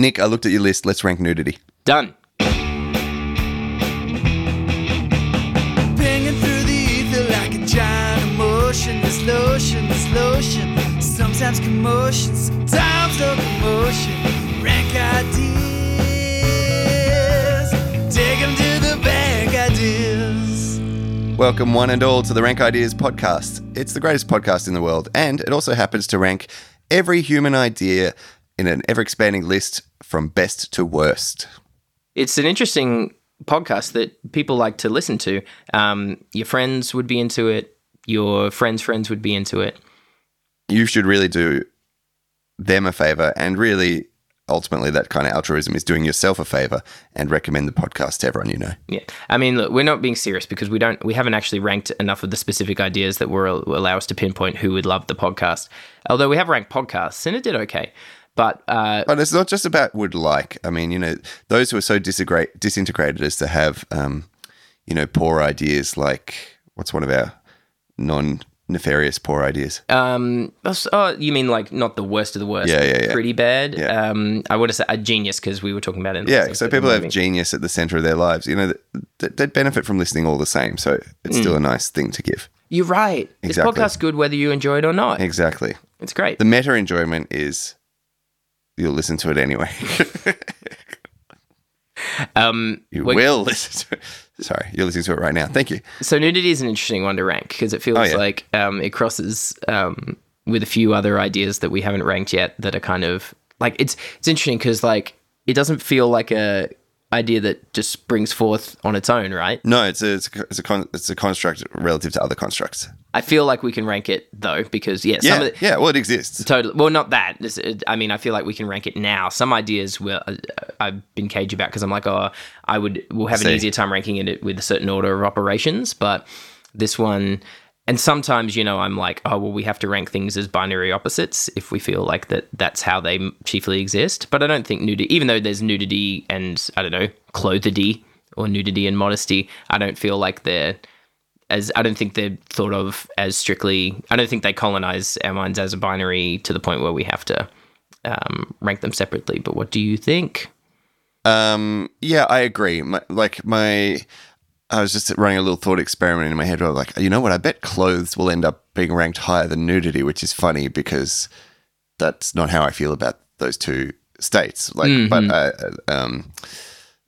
Nick, I looked at your list. Let's rank nudity. Done. Pinging through the ether like a giant emotion. This lotion, this lotion. Sometimes commotion, sometimes no commotion. Rank ideas. Take 'em to the bank, ideas. Welcome, one and all, to the Rank Ideas podcast. It's the greatest podcast in the world, and it also happens to rank every human idea in an ever expanding list from best to worst. It's an interesting podcast that people like to listen to. Um, your friends would be into it. Your friends' friends would be into it. You should really do them a favor, and really, ultimately, that kind of altruism is doing yourself a favor and recommend the podcast to everyone you know. Yeah, I mean, look, we're not being serious because we don't, we haven't actually ranked enough of the specific ideas that will allow us to pinpoint who would love the podcast. Although we have ranked podcasts and it did okay, but uh, But it's not just about would like. I mean, you know, those who are so disintegrate, disintegrated as to have, um, you know, poor ideas like what's one of our non nefarious poor ideas? um, oh, you mean like not the worst of the worst? Yeah, yeah, yeah. pretty bad. Yeah. Um, I would have said a genius because we were talking about it. In Yeah, so people have genius at the center of their lives. You know, th- th- they'd benefit from listening all the same. So it's still a nice thing to give. You're right. Exactly. This podcast's good whether you enjoy it or not. Exactly. It's great. The meta enjoyment is you'll listen to it anyway. Um, you will listen to it. Sorry, you're listening to it right now. Thank you. So nudity is an interesting one to rank because it feels Oh, yeah. like um, it crosses um, with a few other ideas that we haven't ranked yet that are kind of like it's it's interesting because like it doesn't feel like a idea that just springs forth on its own, right? No, it's a, it's a, it's a, con- it's a construct relative to other constructs. I feel like we can rank it though because yeah, Yeah, some of the, yeah. Well, it exists. Totally. Well, not that. It- I mean, I feel like we can rank it now. Some ideas will uh, I've been cagey about because I'm like, oh, I would we'll have an easier time ranking it with a certain order of operations. But this one, and sometimes you know, I'm like, oh, well, we have to rank things as binary opposites if we feel like that that's how they chiefly exist. But I don't think nudity, even though there's nudity and I don't know, clothedy or nudity and modesty, I don't feel like they're as I don't think they're thought of as strictly. I don't think they colonize our minds as a binary to the point where we have to um, rank them separately. But what do you think? Um, yeah, I agree. My, like my, I was just running a little thought experiment in my head. Where I was like, you know what? I bet clothes will end up being ranked higher than nudity, which is funny because that's not how I feel about those two states. Like, but uh, um,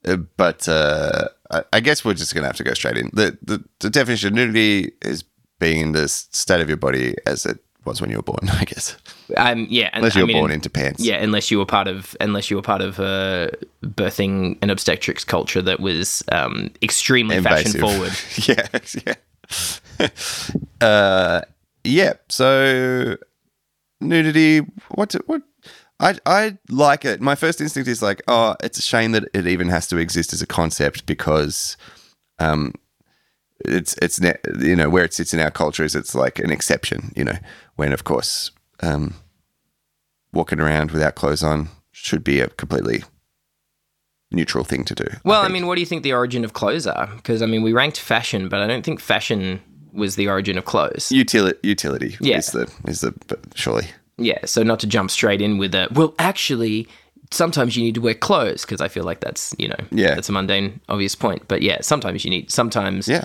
uh, but uh, I, I guess we're just gonna have to go straight in. The, the the definition of nudity is being in the state of your body as it was when you were born. I guess, Um, yeah, and, unless you I were mean, born into pants. Yeah, unless you were part of unless you were part of a birthing and obstetrics culture that was um, extremely fashion forward. yeah, yeah. uh, yeah. So nudity. What? What? I I like it. My first instinct is like, oh, it's a shame that it even has to exist as a concept because, um, it's it's you know where it sits in our culture is it's like an exception. You know, when of course, um, walking around without clothes on should be a completely neutral thing to do. Well, I think. mean, what do you think the origin of clothes are? Because I mean, we ranked fashion, but I don't think fashion was the origin of clothes. utility utility Yeah. is the is the but surely Yeah, so not to jump straight in with a well, actually, sometimes you need to wear clothes because I feel like that's you know Yeah. that's a mundane obvious point, but yeah, sometimes you need sometimes yeah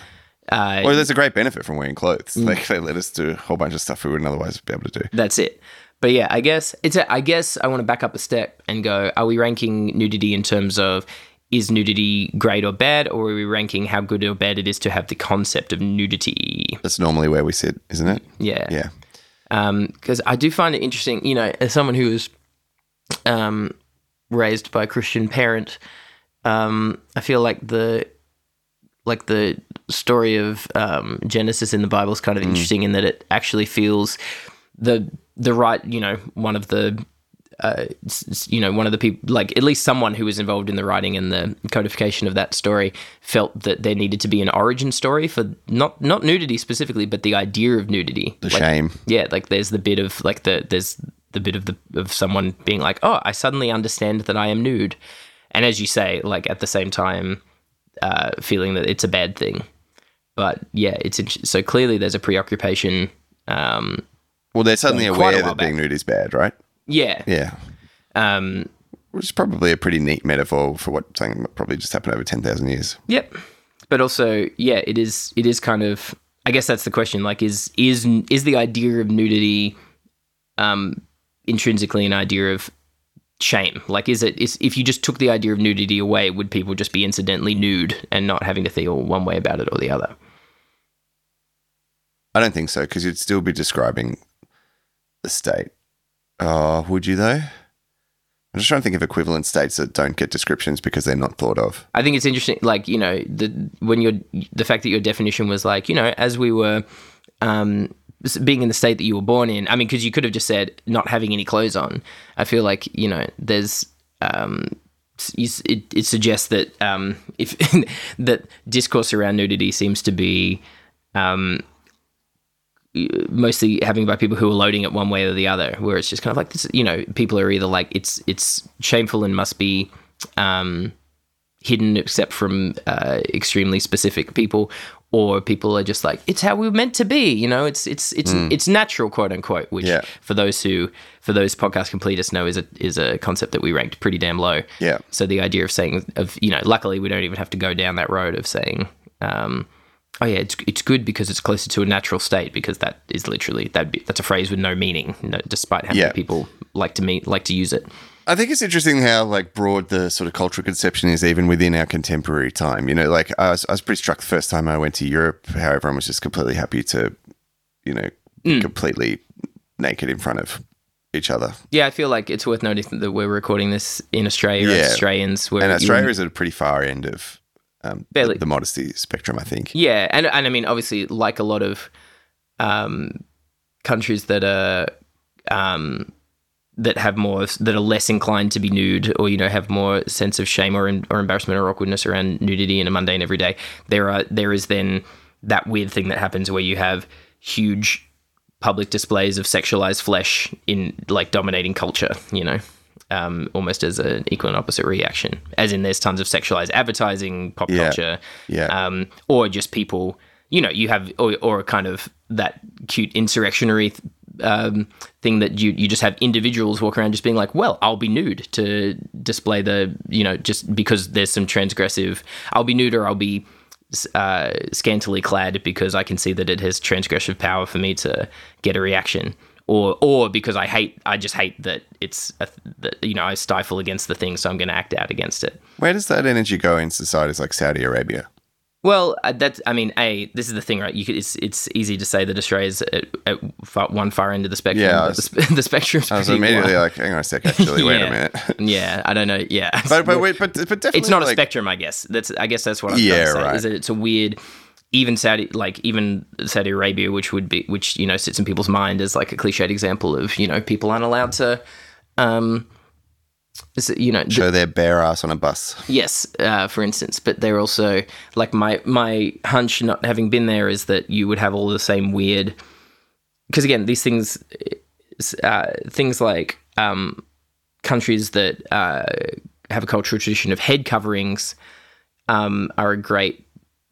uh, well there's a great benefit from wearing clothes Mm. like they let us do a whole bunch of stuff we wouldn't otherwise be able to do that's it. But yeah, I guess it's a, I guess I want to back up a step and go: Are we ranking nudity in terms of is nudity great or bad, or are we ranking how good or bad it is to have the concept of nudity? that's normally where we sit isn't it Yeah, yeah because I do find it interesting. You know, as someone who was um, raised by a Christian parent, um, I feel like the like the story of um, Genesis in the Bible is kind of interesting in that it actually feels the the right. You know, one of the uh, you know, one of the people, like at least someone who was involved in the writing and the codification of that story, felt that there needed to be an origin story for not not nudity specifically, but the idea of nudity. the Like, shame yeah, like there's the bit of like the there's the bit of the of someone being like, oh, I suddenly understand that I am nude, and as you say, like at the same time, uh, feeling that it's a bad thing. But yeah, it's so clearly there's a preoccupation. Um, well they're suddenly aware that being back. nude is bad right yeah, yeah um, which is probably a pretty neat metaphor for what something probably just happened over ten thousand years. Yep. But also, yeah, it is. It is kind of. I guess that's the question. Like, is is is the idea of nudity, um, intrinsically an idea of shame? Like, is it is if you just took the idea of nudity away, would people just be incidentally nude and not having to feel one way about it or the other? I don't think so because you'd still be describing the state. Oh, would you though? I'm just trying to think of equivalent states that don't get descriptions because they're not thought of. I think it's interesting, like you know, the when your the fact that your definition was like you know, as we were um, being in the state that you were born in. I mean, because you could have just said not having any clothes on. I feel like you know, there's um, it, it suggests that um, if that discourse around nudity seems to be um, mostly having by people who are loading it one way or the other, where it's just kind of like this. You know, people are either like it's it's shameful and must be um, hidden except from uh, extremely specific people, or people are just like it's how we are meant to be. You know, it's it's it's it's natural, quote unquote. Which Yeah. for those who for those podcast completists know is a is a concept that we ranked pretty damn low. Yeah. So the idea of saying of you know, luckily we don't even have to go down that road of saying. Um, Oh yeah, it's it's good because it's closer to a natural state because that is literally that that's a phrase with no meaning, no, despite how Yeah. many people like to meet like to use it. I think it's interesting how like broad the sort of cultural conception is even within our contemporary time. You know, like I was, I was pretty struck the first time I went to Europe how everyone was just completely happy to, you know, be completely naked in front of each other. Yeah, I feel like it's worth noting that we're recording this in Australia. Yeah. Australians, where And Australia is at a pretty far end of um, the, the modesty spectrum, I think. Yeah, and and I mean, obviously, like a lot of um, countries that are um, that have more that are less inclined to be nude, or you know, have more sense of shame or or embarrassment or awkwardness around nudity in a mundane everyday. There are there is then that weird thing that happens where you have huge public displays of sexualized flesh in like dominating culture. You know. Um, almost as an equal and opposite reaction, as in there's tons of sexualized advertising, pop Yeah. culture, Yeah. um, or just people, you know, you have, or, or kind of that cute insurrectionary um, thing that you, you just have individuals walk around just being like, well, I'll be nude to display the, you know, just because there's some transgressive, I'll be nude or I'll be uh, scantily clad because I can see that it has transgressive power for me to get a reaction. Or, or because I hate, I just hate that it's, a, that you know, I stifle against the thing, so I'm going to act out against it. Where does that energy go in societies like Saudi Arabia? Well, uh, that's. I mean, a. This is the thing, right? You could. It's. It's easy to say that Australia's at, at far, one far end of the spectrum. Yeah, was- the, the spectrum's I was immediately wide. like, hang on a sec, actually, wait a minute. yeah, I don't know. Yeah, But but wait, but but definitely it's not a spectrum, I guess. That's. I guess that's what I'm saying. Yeah, trying to say. right. Is that it's a weird. Even Saudi, like even Saudi Arabia, which would be, which you know sits in people's mind as like a cliched example of you know people aren't allowed to, um, you know, show their bare ass on a bus. Yes, uh, for instance, but they're also like my my hunch, not having been there, is that you would have all the same weird. Because again, these things, uh, things like um, countries that uh, have a cultural tradition of head coverings um, are a great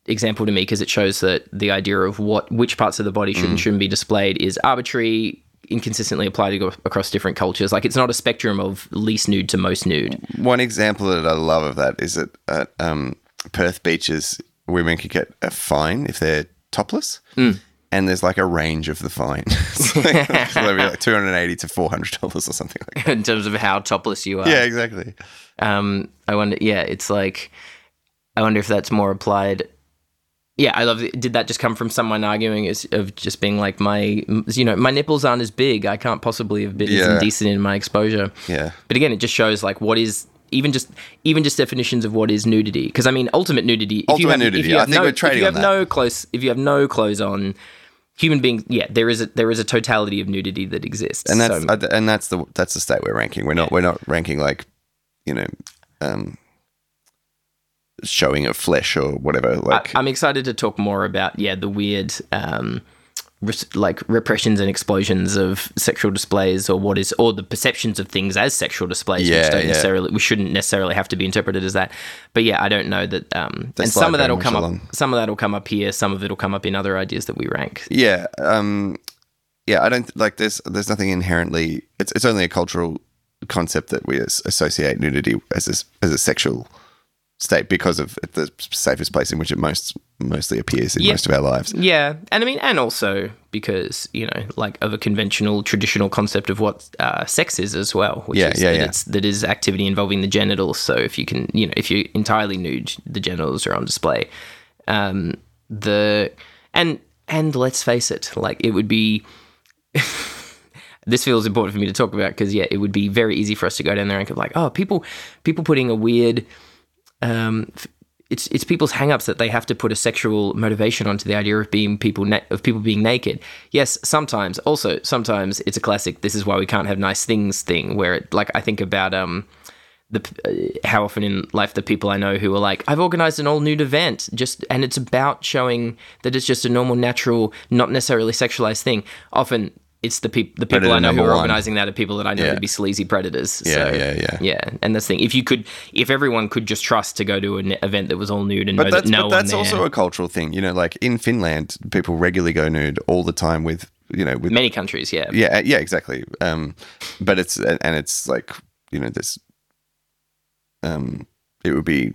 example to me because it shows that the idea of what which parts of the body should and shouldn't be displayed is arbitrary inconsistently applied across different cultures like it's not a spectrum of least nude to most nude One example that I love of that is that at um, Perth beaches, women could get a fine if they're topless. Mm. And there's like a range of the fine. Like, so be like 280 to $400 or something like that. in terms of how topless you are. Yeah, exactly. Um, I wonder. Yeah, it's like, I wonder if that's more applied. Yeah, I love. It. Did that just come from someone arguing as, of just being like my, you know, my nipples aren't as big. I can't possibly have been as Yeah. indecent in my exposure. Yeah. But again, it just shows like what is even just even just definitions of what is nudity. Because I mean, ultimate nudity. If you Ultimate have, nudity, I think no, we're trading if you on have that. no clothes, if you have no clothes on, human beings. Yeah, there is a there is a totality of nudity that exists. And that's So- and that's the that's the state we're ranking. We're not we're not ranking like, you know, um, showing of flesh or whatever. Like I, am excited to talk more about yeah the weird um, res- like repressions and explosions of sexual displays or what is or the perceptions of things as sexual displays Yeah, which don't yeah. necessarily we shouldn't necessarily have to be interpreted as that but yeah I don't know that um, and some of that'll come much up some of that will come up here some of it will come up in other ideas that we rank Yeah, um, yeah. I don't like there's there's nothing inherently. It's it's only a cultural concept that we associate nudity as a, as a sexual state because of the safest place in which it most mostly appears in Yeah. most of our lives. Yeah, and I mean, and also because you know, like of a conventional, traditional concept of what uh, sex is as well. Which Yeah, is yeah, that yeah. It's, that is activity involving the genitals. So if you can, you know, if you're entirely nude, the genitals are on display. Um, the and and let's face it, like it would be. this feels important for me to talk about because yeah, it would be very easy for us to go down there and go like, oh, people, people putting a weird um, it's it's people's hang-ups that they have to put a sexual motivation onto the idea of being people na- of people being naked. Yes, sometimes. Also, sometimes it's a classic. This is why we can't have nice things thing. Where it, like I think about um the uh, how often in life the people I know who are like I've organized an all nude event just and it's about showing that it's just a normal, natural, not necessarily sexualized thing. Often. It's the, peop- the people Predator I know who are one. organizing that are people that I know Yeah. to be sleazy predators. Yeah, so, yeah, yeah. yeah, and that's the thing. If you could, if everyone could just trust to go to an event that was all nude and But know that's that no but that's one also a cultural thing. You know, like in Finland, people regularly go nude all the time with you know with many countries, yeah, yeah yeah exactly. Um, but it's and it's like you know this. Um, it would be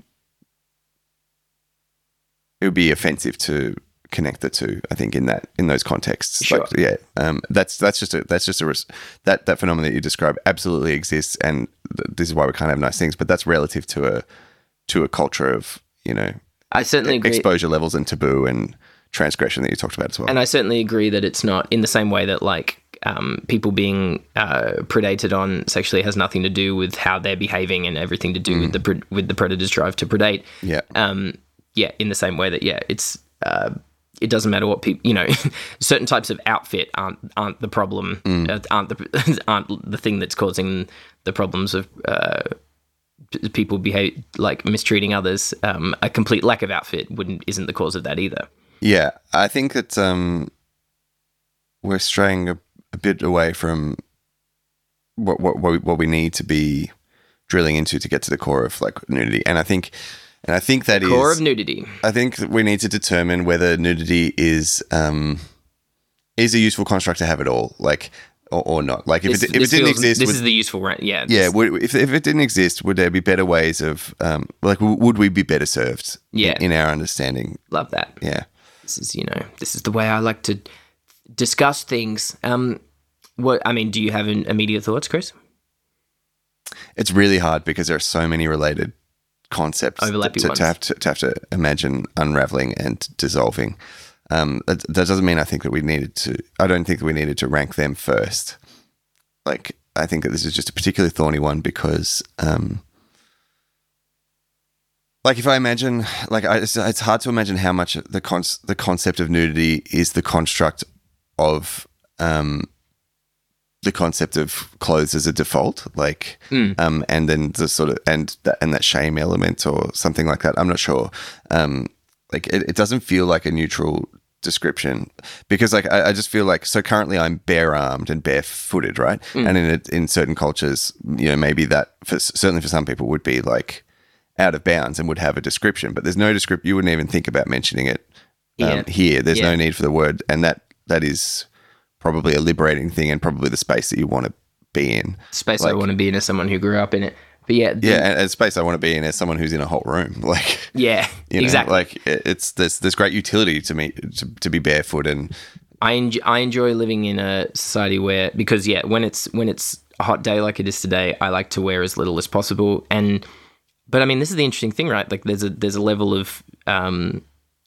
it would be offensive to connect the two. I think in that in those contexts, Sure. Like, yeah, um, that's that's just a that's just a res- that that phenomenon that you describe absolutely exists, and th- this is why we can't have nice things. But that's relative to a to a culture of you know I certainly agree. exposure levels and taboo and transgression that you talked about as well. and I certainly agree that it's not in the same way that like um, people being uh, predated on sexually has nothing to do with how they're behaving and everything to do with the pre- with the predator's drive to predate. yeah, um, yeah, in the same way that yeah, it's uh, it doesn't matter what people you know, certain types of outfit aren't aren't the problem, uh, aren't the aren't the thing that's causing the problems of uh, people behave like mistreating others. Um, a complete lack of outfit wouldn't isn't the cause of that either. yeah. I think that um, we're straying a, a bit away from what what what we, what we need to be drilling into to get to the core of like nudity, and I think. And I think that is. Core of nudity. I think we need to determine whether nudity is um, is a useful construct to have at all, like or, or not. Like if This- it, if it didn't feels- exist, this would- is the useful. Yeah, yeah, would, if if it didn't exist, would there be better ways of um, like would we be better served? Yeah. in, in our understanding. love that. Yeah, this is you know this is the way I like to discuss things. Um, what I mean, do you have an immediate thoughts, Chris? it's really hard because there are so many related concepts Overlapping to, to have to, to have to imagine unraveling and dissolving. Um, that, that doesn't mean I think that we needed to. I don't think that we needed to rank them first. Like I think that this is just a particularly thorny one because, um, like, if I imagine, like, I, it's, it's hard to imagine how much the con- the concept of nudity is the construct of um, the concept of clothes as a default, like, um, and then the sort of and that and that shame element or something like that. I'm not sure. Um, like, it, it doesn't feel like a neutral description because, like, I, I just feel like so currently I'm bare armed and barefooted, right? And in in certain cultures, you know, maybe that for, certainly for some people would be like out of bounds and would have a description, but there's no description. You wouldn't even think about mentioning it um, Yeah. here. There's no need for the word, and that that is probably a liberating thing and probably the space that you want to be in. Space I want to be in as someone who grew up in it. But yeah, the- Yeah, and, and space I want to be in as someone who's in a hot room. Like, yeah, you know, exactly. like it, it's there's there's great utility to me to, to be barefoot and I enjoy, I enjoy living in a society where because yeah, when it's when it's a hot day like it is today, I like to wear as little as possible. And but I mean, this is the interesting thing, right? Like there's a there's a level of um,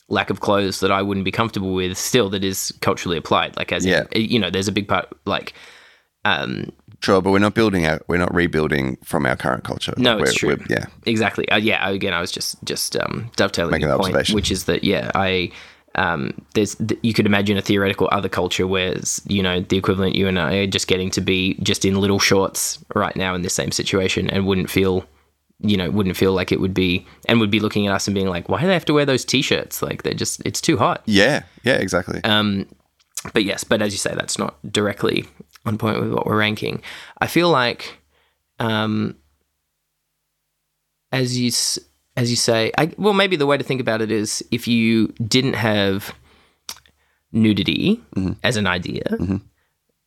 lack of clothes that I wouldn't be comfortable with still that is culturally applied. Like as in, you know, there's a big part like um, sure, but we're not building out. We're not rebuilding from our current culture. No, We're- it's true. yeah, Exactly. Uh, yeah. Again, I was just just um, dovetailing Making your that point, observation. which is that yeah, I um, there's th- you could imagine a theoretical other culture where you know the equivalent you and I are just getting to be just in little shorts right now in this same situation and wouldn't feel you know wouldn't feel like it would be and would be looking at us and being like why do they have to wear those t-shirts like they're just it's too hot yeah, yeah, exactly. um, but yes, but as you say, that's not directly on point with what we're ranking. I feel like, um, as you as you say, I, well, maybe the way to think about it is if you didn't have nudity as an idea,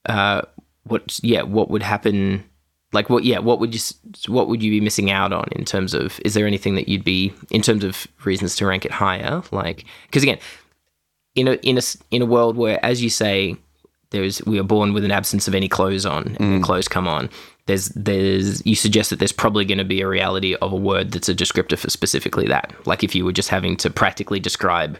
uh, what yeah, what would happen like what yeah what would you what would you be missing out on in terms of is there anything that you'd be in terms of reasons to rank it higher? Like because again in a in a in a world where as you say there's we are born with an absence of any clothes on and when mm. clothes come on there's there's you suggest that there's probably going to be a reality of a word that's a descriptor for specifically that. Like if you were just having to practically describe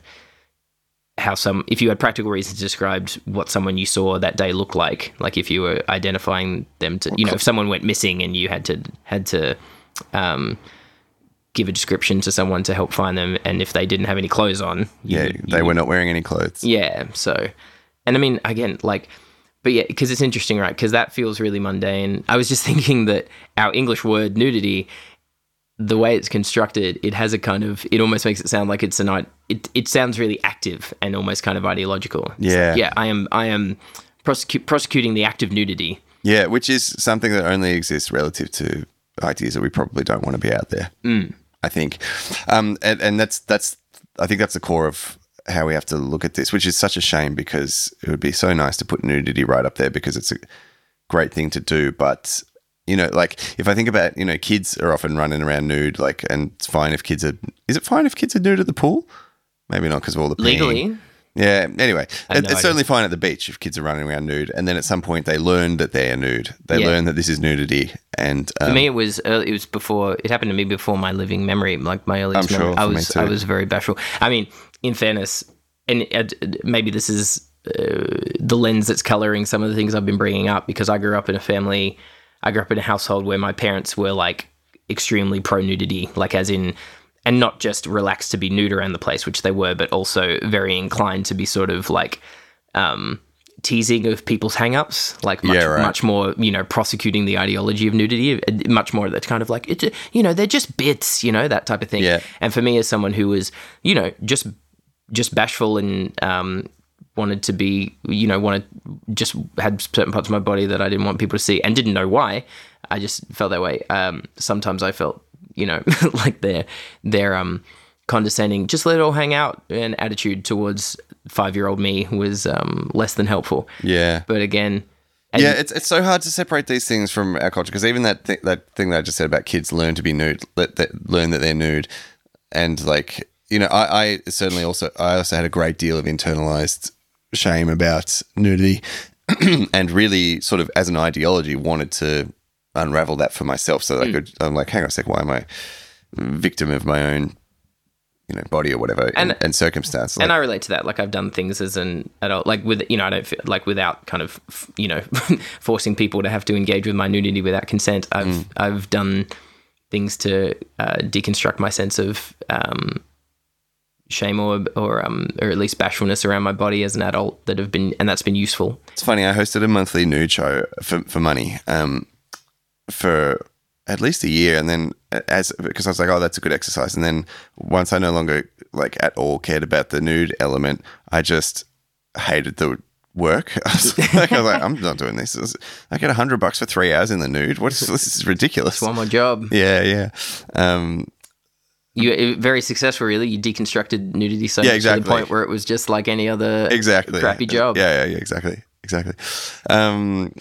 how some if you had practical reasons described what someone you saw that day looked like like if you were identifying them to you know if someone went missing and you had to had to um give a description to someone to help find them and if they didn't have any clothes on you Yeah, would- they were not wearing any clothes. yeah. So, and I mean, again, like, but yeah, because it's interesting, right? Because that feels really mundane. I was just thinking that our English word nudity, the way it's constructed, it has a kind of, it almost makes it sound like it's an, it, it sounds really active and almost kind of ideological. Yeah. yeah, I am, I am prosecute, prosecuting the act of nudity. Yeah, which is something that only exists relative to ideas that we probably don't want to be out there. Mm. I think, um, and, and that's that's I think that's the core of how we have to look at this, which is such a shame because it would be so nice to put nudity right up there because it's a great thing to do, but. You know, like if I think about, you know, kids are often running around nude, like, and it's fine if kids are. Is it fine if kids are nude at the pool? Maybe not because of all the peeing. Legally, Yeah. Anyway, it, it's certainly fine at the beach if kids are running around nude, and then at some point they learn that they are nude. They Yeah. learn that this is nudity, and um, For me, it was early, it was before it happened to me before my living memory, like my earliest I'm sure memory. I for me was too. I was very bashful. I mean, in fairness, and uh, maybe this is uh, the lens that's coloring some of the things I've been bringing up because I grew up in a family, I grew up in a household where my parents were like extremely pro nudity, like as in. And not just relaxed to be nude around the place, which they were, but also very inclined to be sort of like um, teasing of people's hang-ups, like much, Yeah, right. much more, you know, prosecuting the ideology of nudity, much more that's kind of like, it's, you know, they're just bits, you know, that type of thing. Yeah. And for me, as someone who was, you know, just just bashful and um, wanted to be, you know, wanted just had certain parts of my body that I didn't want people to see and didn't know why. I just felt that way. Um, sometimes I felt, you know, like their their um, condescending, just let it all hang out, and attitude towards five year old me was um, less than helpful. yeah, But again, yeah, it's it's so hard to separate these things from our culture because even that th- that thing that I just said about kids learn to be nude, let that learn that they're nude, and like you know, I, I certainly also I also had a great deal of internalized shame about nudity, and really sort of as an ideology wanted to unravel that for myself so that I could. I'm like, hang on a sec, why am I victim of my own? You know, body or whatever, and, And- and circumstance. and Like, I relate to that. Like I've done things as an adult, like with you know, I don't feel, like without kind of you know forcing people to have to engage with my nudity without consent. I've Mm. I've done things to uh, deconstruct my sense of um, shame or or um or at least bashfulness around my body as an adult that have been and that's been useful. It's funny. I hosted a monthly nude show for for money um, for at least a year, and then as because I was like, oh, that's a good exercise. And then once I no longer like at all cared about the nude element, I just hated the work. I was like, I was like I'm not doing this. I get a hundred bucks for three hours in the nude. What is this? Is ridiculous. It's one more job. Yeah, yeah. Um, You very successful, really. You deconstructed nudity so Yeah, much to the point where it was just like any other exactly crappy job. Yeah, yeah, yeah, exactly, exactly. Um,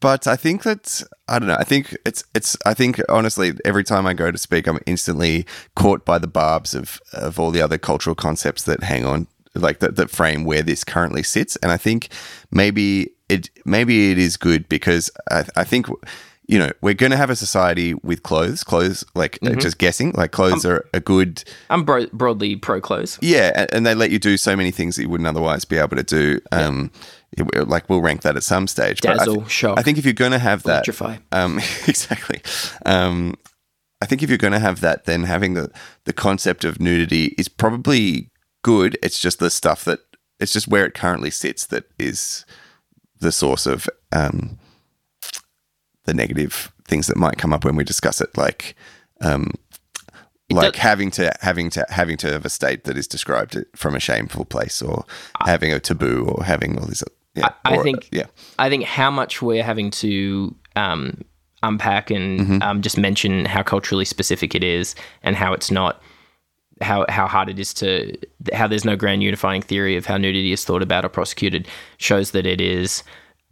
but I think that I don't know. I think it's it's. I think honestly, every time I go to speak, I'm instantly caught by the barbs of of all the other cultural concepts that hang on, like that that frame where this currently sits. And I think maybe it maybe it is good because I, I think. You know, we're going to have a society with clothes. Clothes, like uh, just guessing, like clothes are a good I'm bro- broadly pro clothes. yeah, a- and they let you do so many things that you wouldn't otherwise be able to do. Um, it- like we'll rank that at some stage. But I, Dazzle, shock, I think if you're going to have that, Electrify. um, exactly. Um, I think if you're going to have that, then having the the concept of nudity is probably good. It's just the stuff that it's just where it currently sits that is the source of um, the negative things that might come up when we discuss it, like. Um, like does- having to having to having to have a state that is described from a shameful place, or having a taboo, or having all these. Yeah, I or- think- yeah, I think how much we're having to um, unpack and Mm-hmm. um, just mention how culturally specific it is and how it's not how how hard it is to how there's no grand unifying theory of how nudity is thought about or prosecuted shows that it is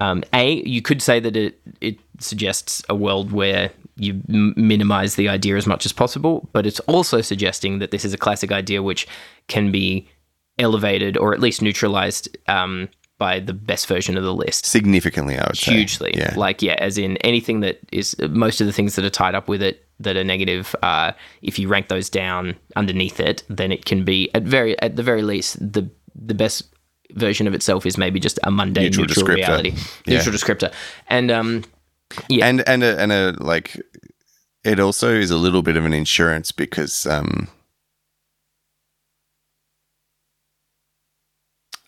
um, a you could say that it it suggests a world where you m- minimize the idea as much as possible, but it's also suggesting that this is a classic idea which can be elevated or at least neutralized um, by the best version of the list Significantly, I would say. hugely. Yeah. Like yeah, as in anything that is most of the things that are tied up with it that are negative. Uh, if you rank those down underneath it, then it can be at very at the very least the the best version of itself is maybe just a mundane Neutral neutral, descriptor. reality, Yeah. neutral descriptor, and um, yeah, and and a, and a like it also is a little bit of an insurance because um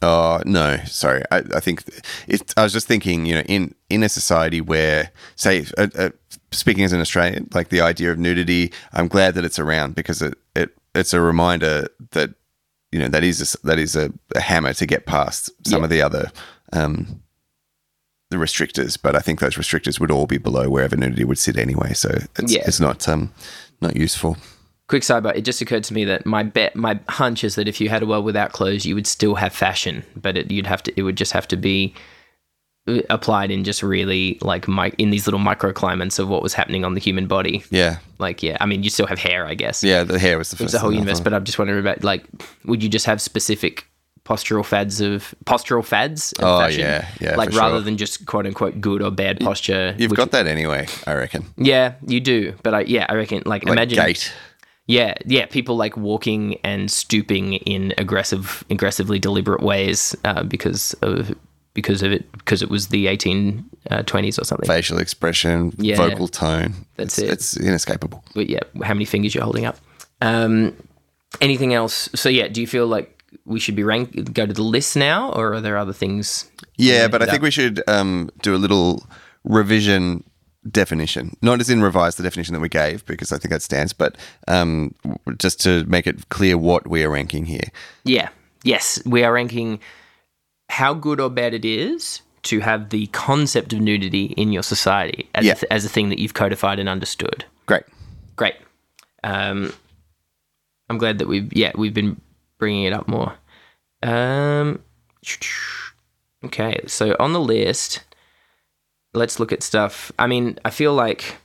oh no sorry i, I think it i was just thinking you know in in a society where say uh, uh, speaking as an australian like the idea of nudity i'm glad that it's around because it, it it's a reminder that you know that is a, that is a, a hammer to get past some of the other um the restrictors, but I think those restrictors would all be below wherever nudity would sit anyway. So it's, Yeah. it's not um not useful. quick sidebar. It just occurred to me that my bet, my hunch is that if you had a world without clothes, you would still have fashion, but it, you'd have to. It would just have to be applied in just really like mi- in these little microclimates of what was happening on the human body. Yeah, Like, yeah, I mean, you still have hair, I guess. yeah. The hair was the first. The whole thing universe, but I'm just wondering about like, would you just have specific postural fads of postural fads? Oh, fashion? yeah, yeah, Like rather sure. than just quote unquote good or bad posture. you've which- got that anyway. I reckon. yeah, you do. But I yeah, I reckon like, Like imagine gait. yeah, yeah, people like walking and stooping in aggressive, aggressively deliberate ways uh, because of because of it because it was the 1820s or something. facial expression, Yeah. vocal tone. That's it's, it. It's inescapable. But yeah, how many fingers you're holding up? Um, anything else? So yeah, do you feel like we should be rank go to the list now, or are there other things? Yeah, but I think we should um, do a little revision definition, not as in revise the definition that we gave, because I think that stands, but um, just to make it clear what we are ranking here. Yeah, yes, we are ranking how good or bad it is to have the concept of nudity in your society as, Yeah. a, th- as a thing that you've codified and understood. Great. Great. Um, I'm glad that we've yeah we've been bringing it up more. Um, okay, so on the list, let's look at stuff. I mean, I feel like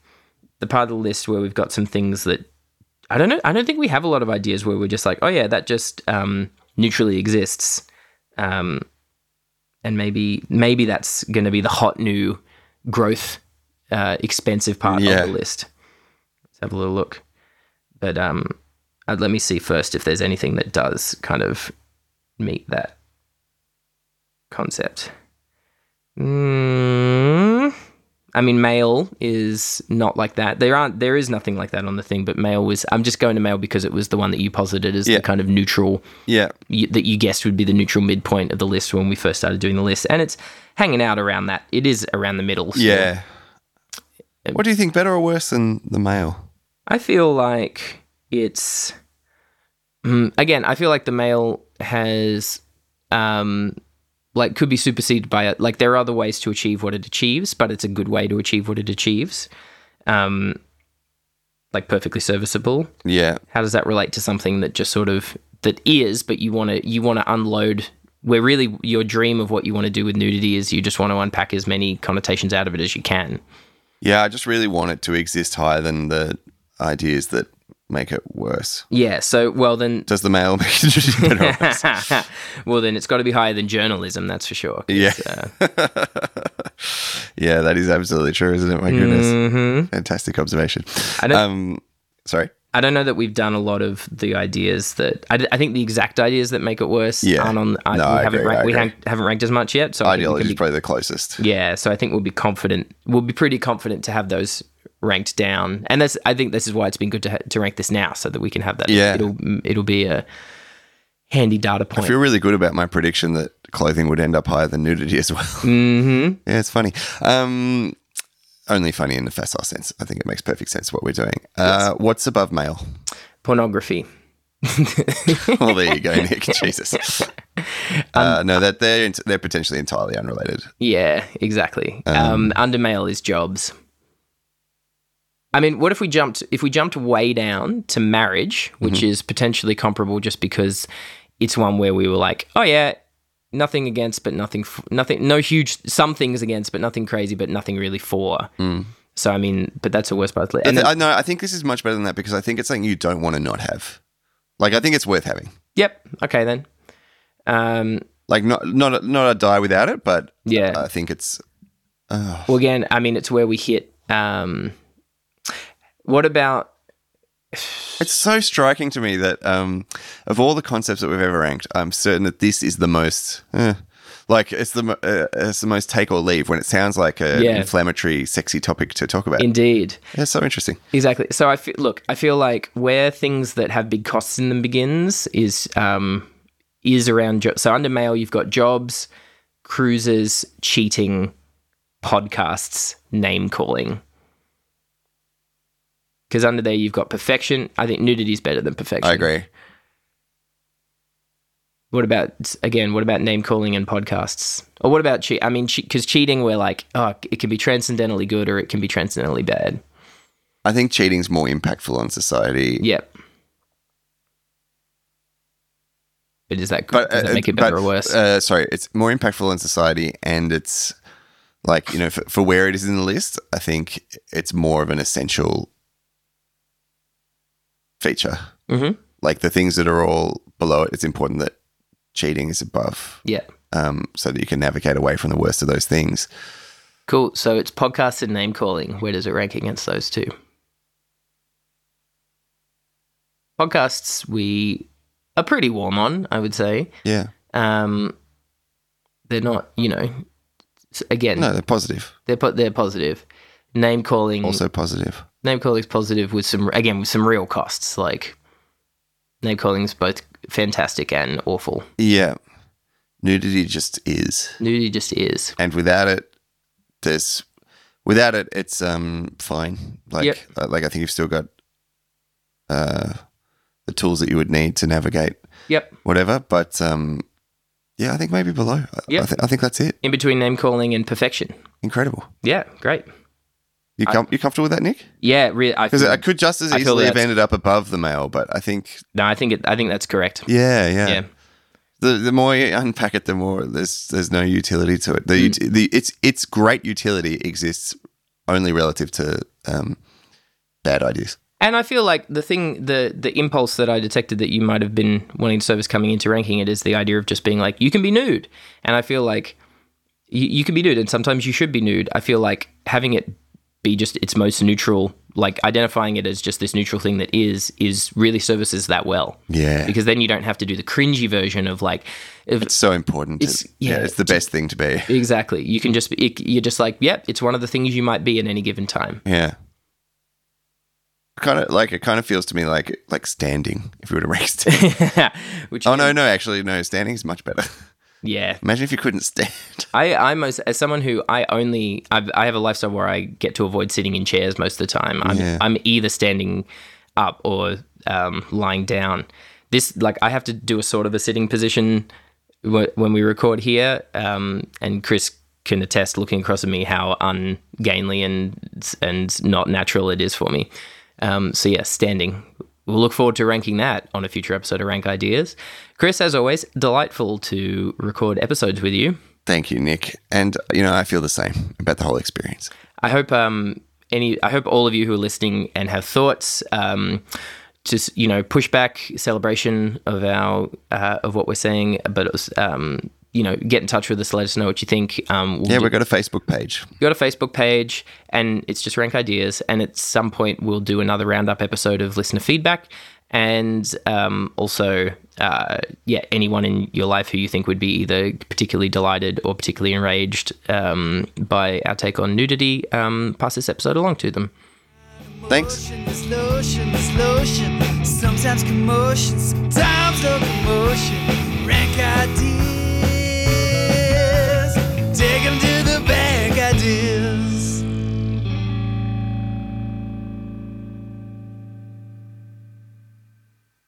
the part of the list where we've got some things that I don't know. I don't think we have a lot of ideas where we're just like, oh yeah, that just um, neutrally exists. Um, and maybe maybe that's going to be the hot new growth, uh, expensive part Yeah. of the list. Let's have a little look. But um, uh, let me see first if there's anything that does kind of meet that concept. Mm, I mean, mail is not like that. There aren't. There is nothing like that on the thing. But mail was. I'm just going to mail because it was the one that you posited as Yeah. the kind of neutral Yeah. you, that you guessed would be the neutral midpoint of the list when we first started doing the list, and it's hanging out around that. It is around the middle. still. Yeah. What do you think, better or worse than the mail? I feel like it's Mm, again. I feel like the mail has um like could be superseded by it. Like there are other ways to achieve what it achieves, but it's a good way to achieve what it achieves. Um, like perfectly serviceable. Yeah. how does that relate to something that just sort of that is but you want to you want to unload where really your dream of what you want to do with nudity is you just want to unpack as many connotations out of it as you can Yeah, I just really want it to exist higher than the ideas that make it worse. yeah so well then Does the mail make it better worse? well then it's got to be higher than journalism that's for sure. Yeah. uh, yeah, that is absolutely true, isn't it? My goodness. mhm. Fantastic observation. I don't- Um, sorry. I don't know that we've done a lot of the ideas that I, I think the exact ideas that make it worse Yeah. aren't on I, No, we I haven't agree, ranked, we agree. haven't, ranked as much yet so I think we Ideology is probably the closest. Yeah, so I think we'll be confident. We'll be pretty confident to have those ranked down, and that's. I think this is why it's been good to ha- to rank this now, so that we can have that. Yeah. it'll it'll be a handy data point. I feel really good about my prediction that clothing would end up higher than nudity as well. mm-hmm. yeah, it's funny. Um, only funny in the facile sense. I think it makes perfect sense what we're doing. Uh, What's above mail? Pornography. well, there you go, Nick. Jesus. Uh, no, that they're they're potentially entirely unrelated. Yeah, exactly. Um, under mail is jobs. I mean, what if we jumped if we jumped way down to marriage, which is potentially comparable just because it's one where we were like, oh yeah, nothing against, but nothing, f- nothing, no huge. Some things against, but nothing crazy, but nothing really for. So I mean, but that's the worst part. And then- I know. I think this is much better than that because I think it's something you don't want to not have. Like I think it's worth having. yep. Okay then. Um. Like not not not a die without it, but Yeah. I think it's Well, again, I mean, it's where we hit. Um. What about? It's so striking to me that um, of all the concepts that we've ever ranked, I'm certain that this is the most. eh, like it's the uh, it's the most take or leave when it sounds like an Yeah. inflammatory, sexy topic to talk about. Indeed. it's so interesting. Exactly. So I feel, look, I feel like where things that have big costs in them begins is um is around jo- so under mail you've got jobs, cruises, cheating, podcasts, name calling. Because under there you've got perfection. I think nudity is better than perfection. I agree. What about again? What about name calling and podcasts? Or what about cheat? I mean, because cheating, we're like, oh, it can be transcendentally good or it can be transcendentally bad. I think cheating's more impactful on society. Yep. But is that good? but Does uh, that make it better but, or worse? Uh, sorry, it's more impactful on society, and it's like you know for, for where it is in the list. I think it's more of an essential feature. Mhm. Like the things that are all below it, it's important that cheating is above, yeah. um, so that you can navigate away from the worst of those things. Cool. So it's podcasts and name calling. Where does it rank against those two? Podcasts we are pretty warm on, I would say. Yeah, Um, they're not, you know, again, no, they're positive, they're po- they're positive. Name calling also positive. Name calling's positive with some again with some real costs. Like name calling's both fantastic and awful. Yeah, nudity just is, Nudity just is. and without it, there's without it, it's um fine. Like Yep. uh, like I think you've still got uh the tools that you would need to navigate Yep. whatever. But um yeah, I think maybe below. I- I, th- I think that's it. In between name calling and perfection. Incredible. Yeah, great. You com- you comfortable with that, Nick? Yeah, re- I Because feel, I could just as easily have ended up above the mail, but I think no, I think it, I think that's correct. yeah, yeah. Yeah. The the more you unpack it, the more there's there's no utility to it. The, ut- the its its great utility exists only relative to um, bad ideas. And I feel like the thing, the the impulse that I detected that you might have been wanting to service coming into ranking it is the idea of just being like, you can be nude. And I feel like you, you can be nude, and sometimes you should be nude. I feel like having it be just its most neutral, like identifying it as just this neutral thing that is, is really services that well. Yeah, Because then you don't have to do the cringy version of like, if, it's so important. to- It's- yeah, yeah, it's the best thing to be. exactly. You can just be, it, you're just like, yep, it's one of the things you might be at any given time. Yeah. Kind of like it kind of feels to me like like standing. If you were to rank standing. Which oh no, no, actually no. Standing is much better. Yeah. Imagine if you couldn't stand. I, I'm as, as someone who I only I've, I have a lifestyle where I get to avoid sitting in chairs most of the time. I'm Yeah. I'm either standing up or um, lying down. This like I have to do a sort of a sitting position wh- when we record here, um, and Chris can attest, looking across at me, how ungainly and and not natural it is for me. Um, so yeah, standing. We'll look forward to ranking that on a future episode of Rank Ideas. Chris, as always, delightful to record episodes with you. Thank you, Nick. And you know, I feel the same about the whole experience. I hope um any I hope all of you who are listening and have thoughts um just you know push back celebration of our uh, of what we're saying but it was, um you know get in touch with us let us know what you think um we'll Yeah, do- we've got a Facebook page. we've got a Facebook page and it's just rank ideas and at some point we'll do another roundup episode of listener feedback and um, also uh, yeah anyone in your life who you think would be either particularly delighted or particularly enraged um, by our take on nudity um, pass this episode along to them Thanks. This lotion, this lotion. Sometimes commotion, sometimes locomotion. Rank ideas. To the bank I did.